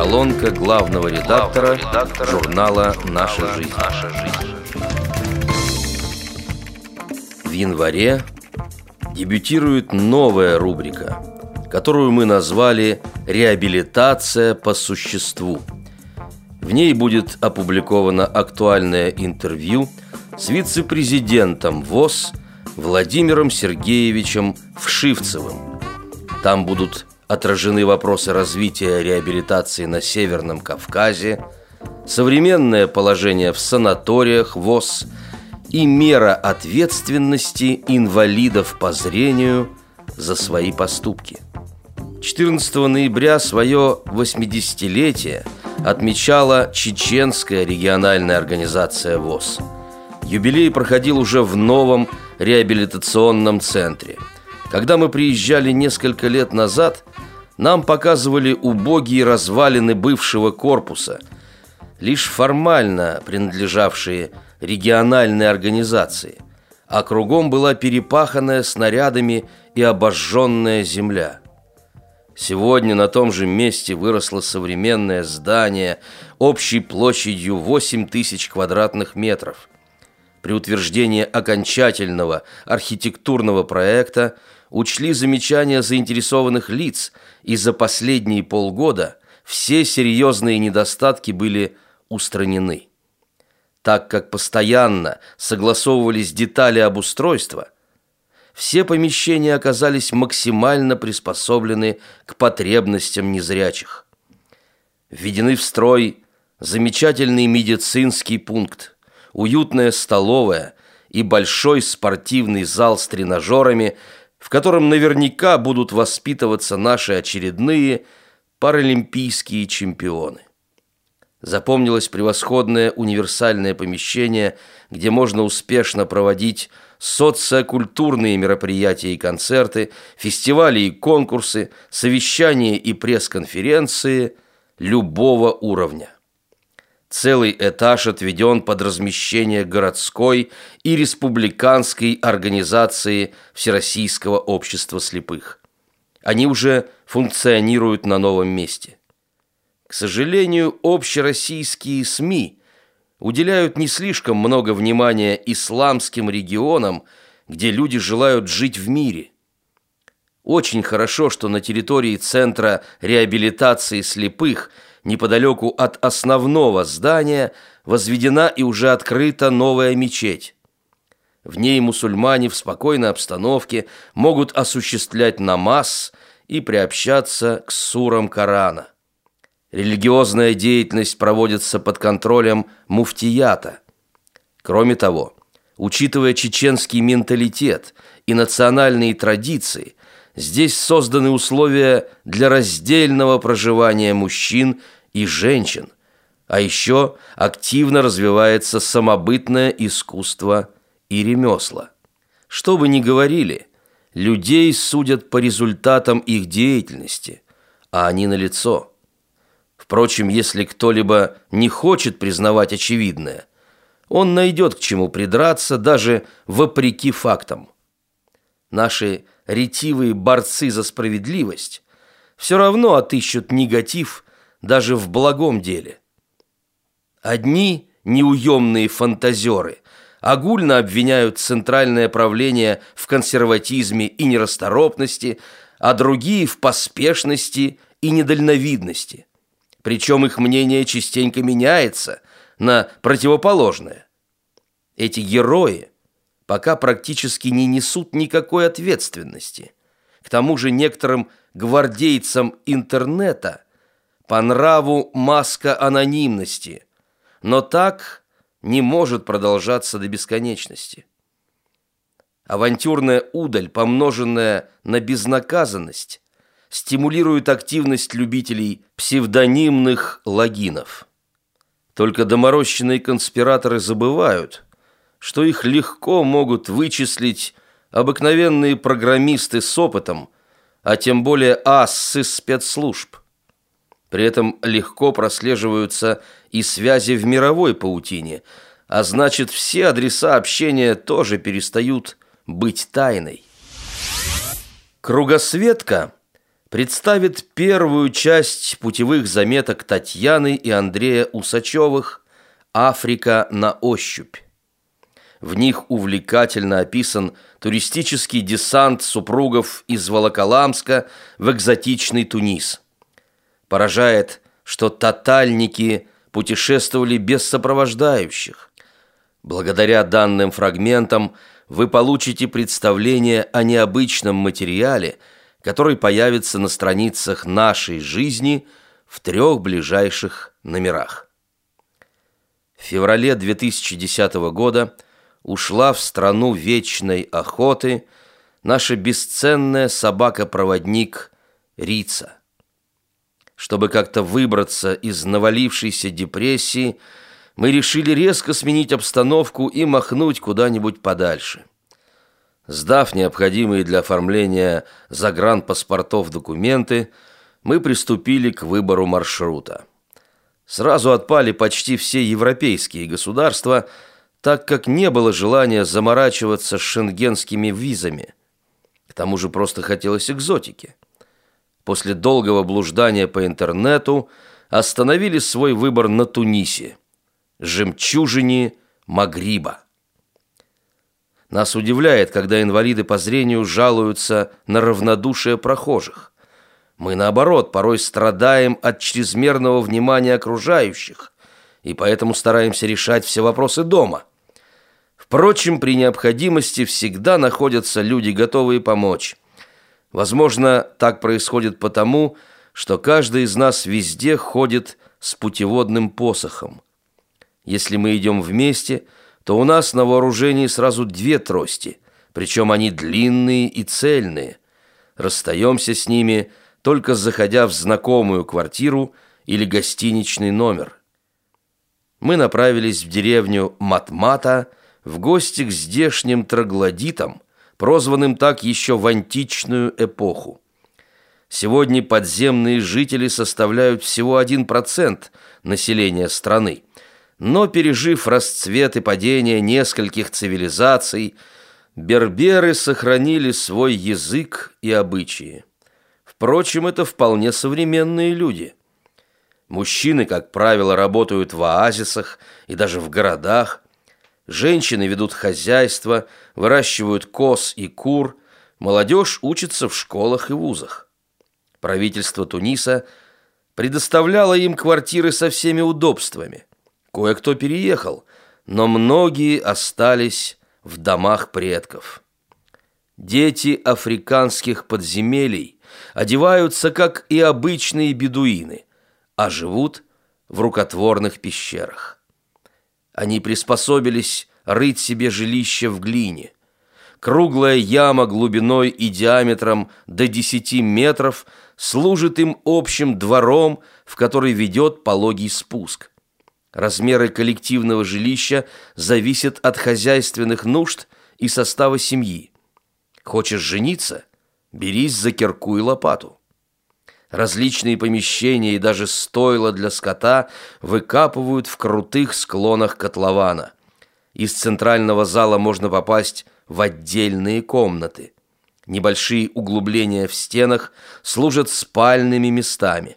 Колонка главного редактора, журнала «Наша жизнь». В январе дебютирует новая рубрика, которую мы назвали «Реабилитация по существу». В ней будет опубликовано актуальное интервью с вице-президентом ВОЗ Владимиром Сергеевичем Вшивцевым. Там будут отражены вопросы развития реабилитации на Северном Кавказе, современное положение в санаториях ВОЗ и мера ответственности инвалидов по зрению за свои поступки. 14 ноября свое 80-летие отмечала Чеченская региональная организация ВОЗ. Юбилей проходил уже в новом реабилитационном центре. Когда мы приезжали несколько лет назад, нам показывали убогие развалины бывшего корпуса, лишь формально принадлежавшие региональной организации, а кругом была перепаханная снарядами и обожженная земля. Сегодня на том же месте выросло современное здание общей площадью 8 тысяч квадратных метров. При утверждении окончательного архитектурного проекта учли замечания заинтересованных лиц, и за последние полгода все серьезные недостатки были устранены. Так как постоянно согласовывались детали обустройства, все помещения оказались максимально приспособлены к потребностям незрячих. Введены в строй замечательный медицинский пункт, уютная столовая и большой спортивный зал с тренажерами – в котором наверняка будут воспитываться наши очередные паралимпийские чемпионы. Запомнилось превосходное универсальное помещение, где можно успешно проводить социокультурные мероприятия и концерты, фестивали и конкурсы, совещания и пресс-конференции любого уровня. Целый этаж отведен под размещение городской и республиканской организации Всероссийского общества слепых. Они уже функционируют на новом месте. К сожалению, общероссийские СМИ уделяют не слишком много внимания исламским регионам, где люди желают жить в мире. Очень хорошо, что на территории Центра реабилитации слепых – неподалеку от основного здания возведена и уже открыта новая мечеть. В ней мусульмане в спокойной обстановке могут осуществлять намаз и приобщаться к сурам Корана. Религиозная деятельность проводится под контролем муфтията. Кроме того, учитывая чеченский менталитет и национальные традиции, Здесь созданы условия для раздельного проживания мужчин и женщин, а еще активно развивается самобытное искусство и ремесла. Что бы ни говорили, людей судят по результатам их деятельности, а они налицо. Впрочем, если кто-либо не хочет признавать очевидное, он найдет к чему придраться даже вопреки фактам. Наши ретивые борцы за справедливость все равно отыщут негатив даже в благом деле. Одни неуемные фантазеры огульно обвиняют центральное правление в консерватизме и нерасторопности, а другие в поспешности и недальновидности. Причем их мнение частенько меняется на противоположное. Эти герои пока практически не несут никакой ответственности. К тому же некоторым гвардейцам интернета по нраву маска анонимности, но так не может продолжаться до бесконечности. Авантюрная удаль, помноженная на безнаказанность, стимулирует активность любителей псевдонимных логинов. Только доморощенные конспираторы забывают – что их легко могут вычислить обыкновенные программисты с опытом, а тем более ассы спецслужб. При этом легко прослеживаются и связи в мировой паутине, а значит все адреса общения тоже перестают быть тайной. Кругосветка представит первую часть путевых заметок Татьяны и Андрея Усачевых «Африка на ощупь». В них увлекательно описан туристический десант супругов из Волоколамска в экзотичный Тунис. Поражает, что тотальники путешествовали без сопровождающих. Благодаря данным фрагментам вы получите представление о необычном материале, который появится на страницах нашей жизни в трех ближайших номерах. В феврале 2010 года – ушла в страну вечной охоты наша бесценная собака-проводник Рица. Чтобы как-то выбраться из навалившейся депрессии, мы решили резко сменить обстановку и махнуть куда-нибудь подальше. Сдав необходимые для оформления загранпаспортов документы, мы приступили к выбору маршрута. Сразу отпали почти все европейские государства – так как не было желания заморачиваться с шенгенскими визами. К тому же просто хотелось экзотики. После долгого блуждания по интернету остановили свой выбор на Тунисе, жемчужине Магриба. Нас удивляет, когда инвалиды по зрению жалуются на равнодушие прохожих. Мы, наоборот, порой страдаем от чрезмерного внимания окружающих, и поэтому стараемся решать все вопросы дома – Впрочем, при необходимости всегда находятся люди, готовые помочь. Возможно, так происходит потому, что каждый из нас везде ходит с путеводным посохом. Если мы идем вместе, то у нас на вооружении сразу две трости, причем они длинные и цельные. Расстаемся с ними, только заходя в знакомую квартиру или гостиничный номер. Мы направились в деревню Матмата, в гости к здешним троглодитам, прозванным так еще в античную эпоху. Сегодня подземные жители составляют всего 1% населения страны, но пережив расцвет и падение нескольких цивилизаций, берберы сохранили свой язык и обычаи. Впрочем, это вполне современные люди. Мужчины, как правило, работают в оазисах и даже в городах, Женщины ведут хозяйство, выращивают коз и кур, молодежь учится в школах и вузах. Правительство Туниса предоставляло им квартиры со всеми удобствами. Кое-кто переехал, но многие остались в домах предков. Дети африканских подземелий одеваются, как и обычные бедуины, а живут в рукотворных пещерах. Они приспособились рыть себе жилище в глине. Круглая яма глубиной и диаметром до 10 метров служит им общим двором, в который ведет пологий спуск. Размеры коллективного жилища зависят от хозяйственных нужд и состава семьи. Хочешь жениться? Берись за кирку и лопату. Различные помещения и даже стойла для скота выкапывают в крутых склонах котлована. Из центрального зала можно попасть в отдельные комнаты. Небольшие углубления в стенах служат спальными местами.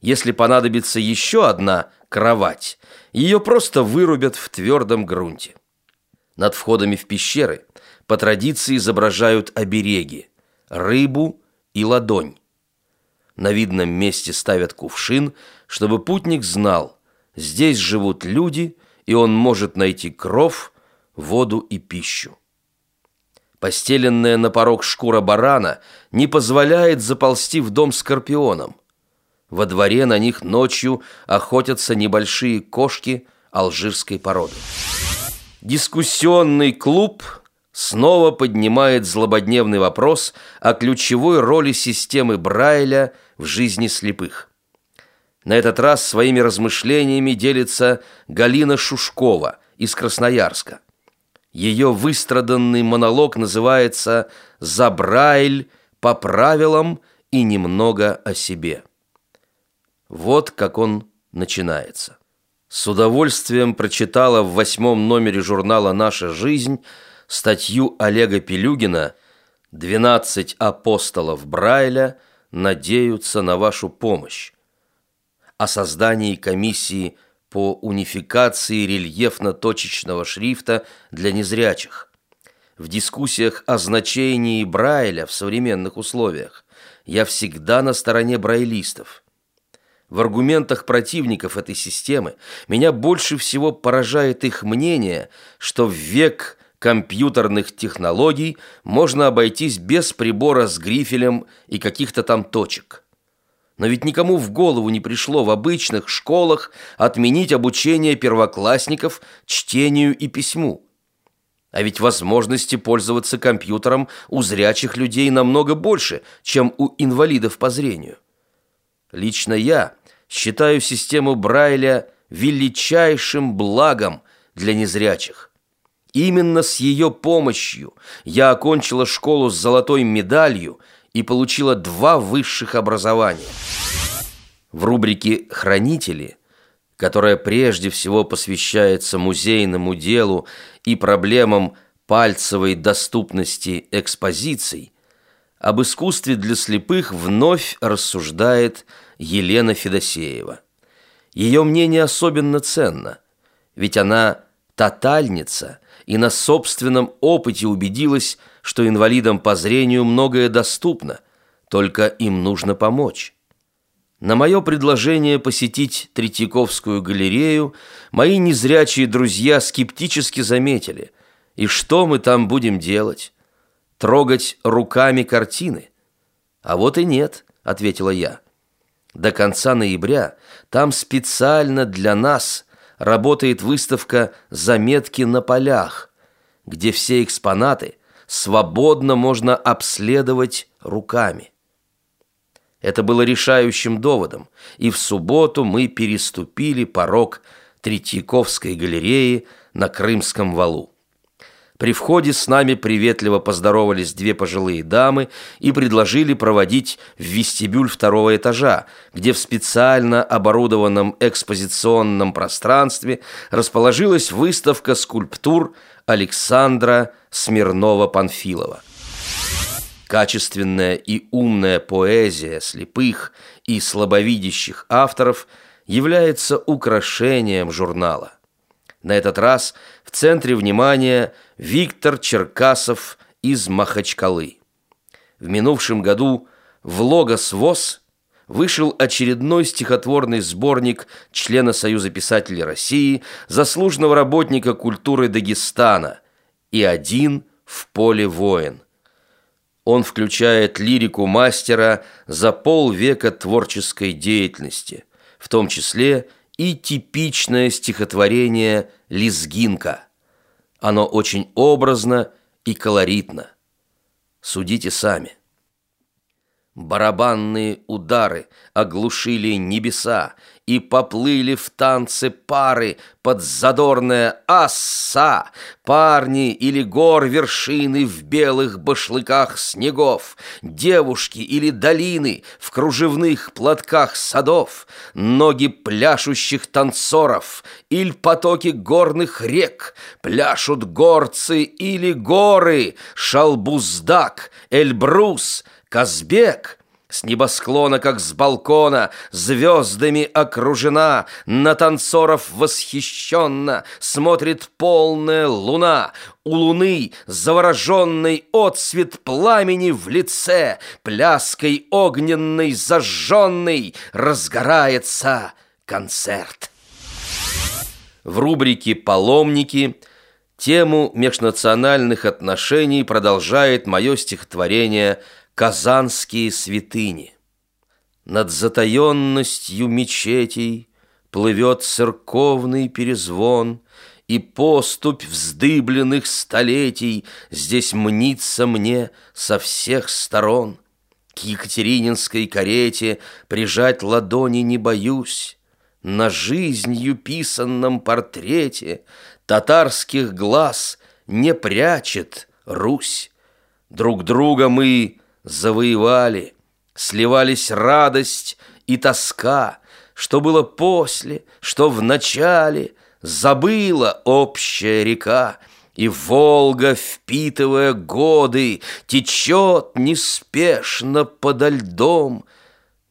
Если понадобится еще одна кровать, ее просто вырубят в твердом грунте. Над входами в пещеры по традиции изображают обереги – рыбу и ладонь. На видном месте ставят кувшин, чтобы путник знал, здесь живут люди, и он может найти кров, воду и пищу. Постеленная на порог шкура барана не позволяет заползти в дом скорпионам. Во дворе на них ночью охотятся небольшие кошки алжирской породы. Дискуссионный клуб снова поднимает злободневный вопрос о ключевой роли системы Брайля в жизни слепых. На этот раз своими размышлениями делится Галина Шушкова из Красноярска. Ее выстраданный монолог называется «За Брайль по правилам и немного о себе». Вот как он начинается. С удовольствием прочитала в восьмом номере журнала «Наша жизнь» статью Олега Пелюгина «12 апостолов Брайля» надеются на вашу помощь. О создании комиссии по унификации рельефно-точечного шрифта для незрячих. В дискуссиях о значении Брайля в современных условиях я всегда на стороне брайлистов. В аргументах противников этой системы меня больше всего поражает их мнение, что в век компьютерных технологий можно обойтись без прибора с грифелем и каких-то там точек. Но ведь никому в голову не пришло в обычных школах отменить обучение первоклассников чтению и письму. А ведь возможности пользоваться компьютером у зрячих людей намного больше, чем у инвалидов по зрению. Лично я считаю систему Брайля величайшим благом для незрячих. Именно с ее помощью я окончила школу с золотой медалью – и получила два высших образования. В рубрике «Хранители», которая прежде всего посвящается музейному делу и проблемам пальцевой доступности экспозиций, об искусстве для слепых вновь рассуждает Елена Федосеева. Ее мнение особенно ценно, ведь она тотальница и на собственном опыте убедилась, что инвалидам по зрению многое доступно, только им нужно помочь. На мое предложение посетить Третьяковскую галерею мои незрячие друзья скептически заметили. И что мы там будем делать? Трогать руками картины? А вот и нет, ответила я. До конца ноября там специально для нас работает выставка «Заметки на полях», где все экспонаты – свободно можно обследовать руками. Это было решающим доводом, и в субботу мы переступили порог Третьяковской галереи на Крымском валу. При входе с нами приветливо поздоровались две пожилые дамы и предложили проводить в вестибюль второго этажа, где в специально оборудованном экспозиционном пространстве расположилась выставка скульптур Александра Смирнова-Панфилова. Качественная и умная поэзия слепых и слабовидящих авторов является украшением журнала. На этот раз в центре внимания Виктор Черкасов из Махачкалы. В минувшем году в Логос ВОЗ вышел очередной стихотворный сборник члена Союза писателей России, заслуженного работника культуры Дагестана и один в поле воин. Он включает лирику мастера за полвека творческой деятельности, в том числе и типичное стихотворение «Лезгинка». Оно очень образно и колоритно. Судите сами. Барабанные удары оглушили небеса, И поплыли в танце пары под задорное «Асса!» Парни или гор вершины в белых башлыках снегов, Девушки или долины в кружевных платках садов, Ноги пляшущих танцоров или потоки горных рек, Пляшут горцы или горы, Шалбуздак, Эльбрус — Казбек с небосклона, как с балкона, Звездами окружена, на танцоров восхищенно Смотрит полная луна. У луны завороженный отсвет пламени в лице, Пляской огненной зажженной разгорается концерт. В рубрике «Паломники» тему межнациональных отношений продолжает мое стихотворение казанские святыни. Над затаенностью мечетей Плывет церковный перезвон, И поступь вздыбленных столетий Здесь мнится мне со всех сторон. К Екатерининской карете Прижать ладони не боюсь, На жизнью писанном портрете Татарских глаз не прячет Русь. Друг друга мы завоевали, сливались радость и тоска, что было после, что в начале, забыла общая река, И Волга, впитывая годы, Течет неспешно подо льдом.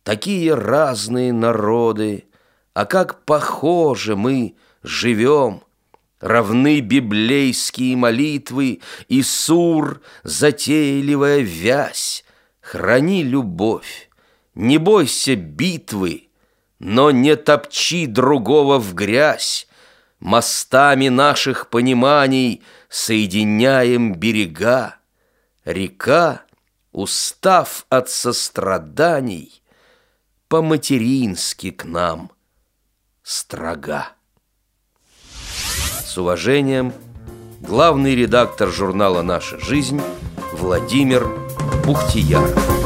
Такие разные народы, А как похоже мы живем! Равны библейские молитвы И сур, затейливая вязь. Храни любовь, не бойся битвы, Но не топчи другого в грязь, Мостами наших пониманий Соединяем берега. Река, устав от состраданий, По-матерински к нам строга. С уважением, главный редактор журнала «Наша жизнь» Владимир Бухтияров.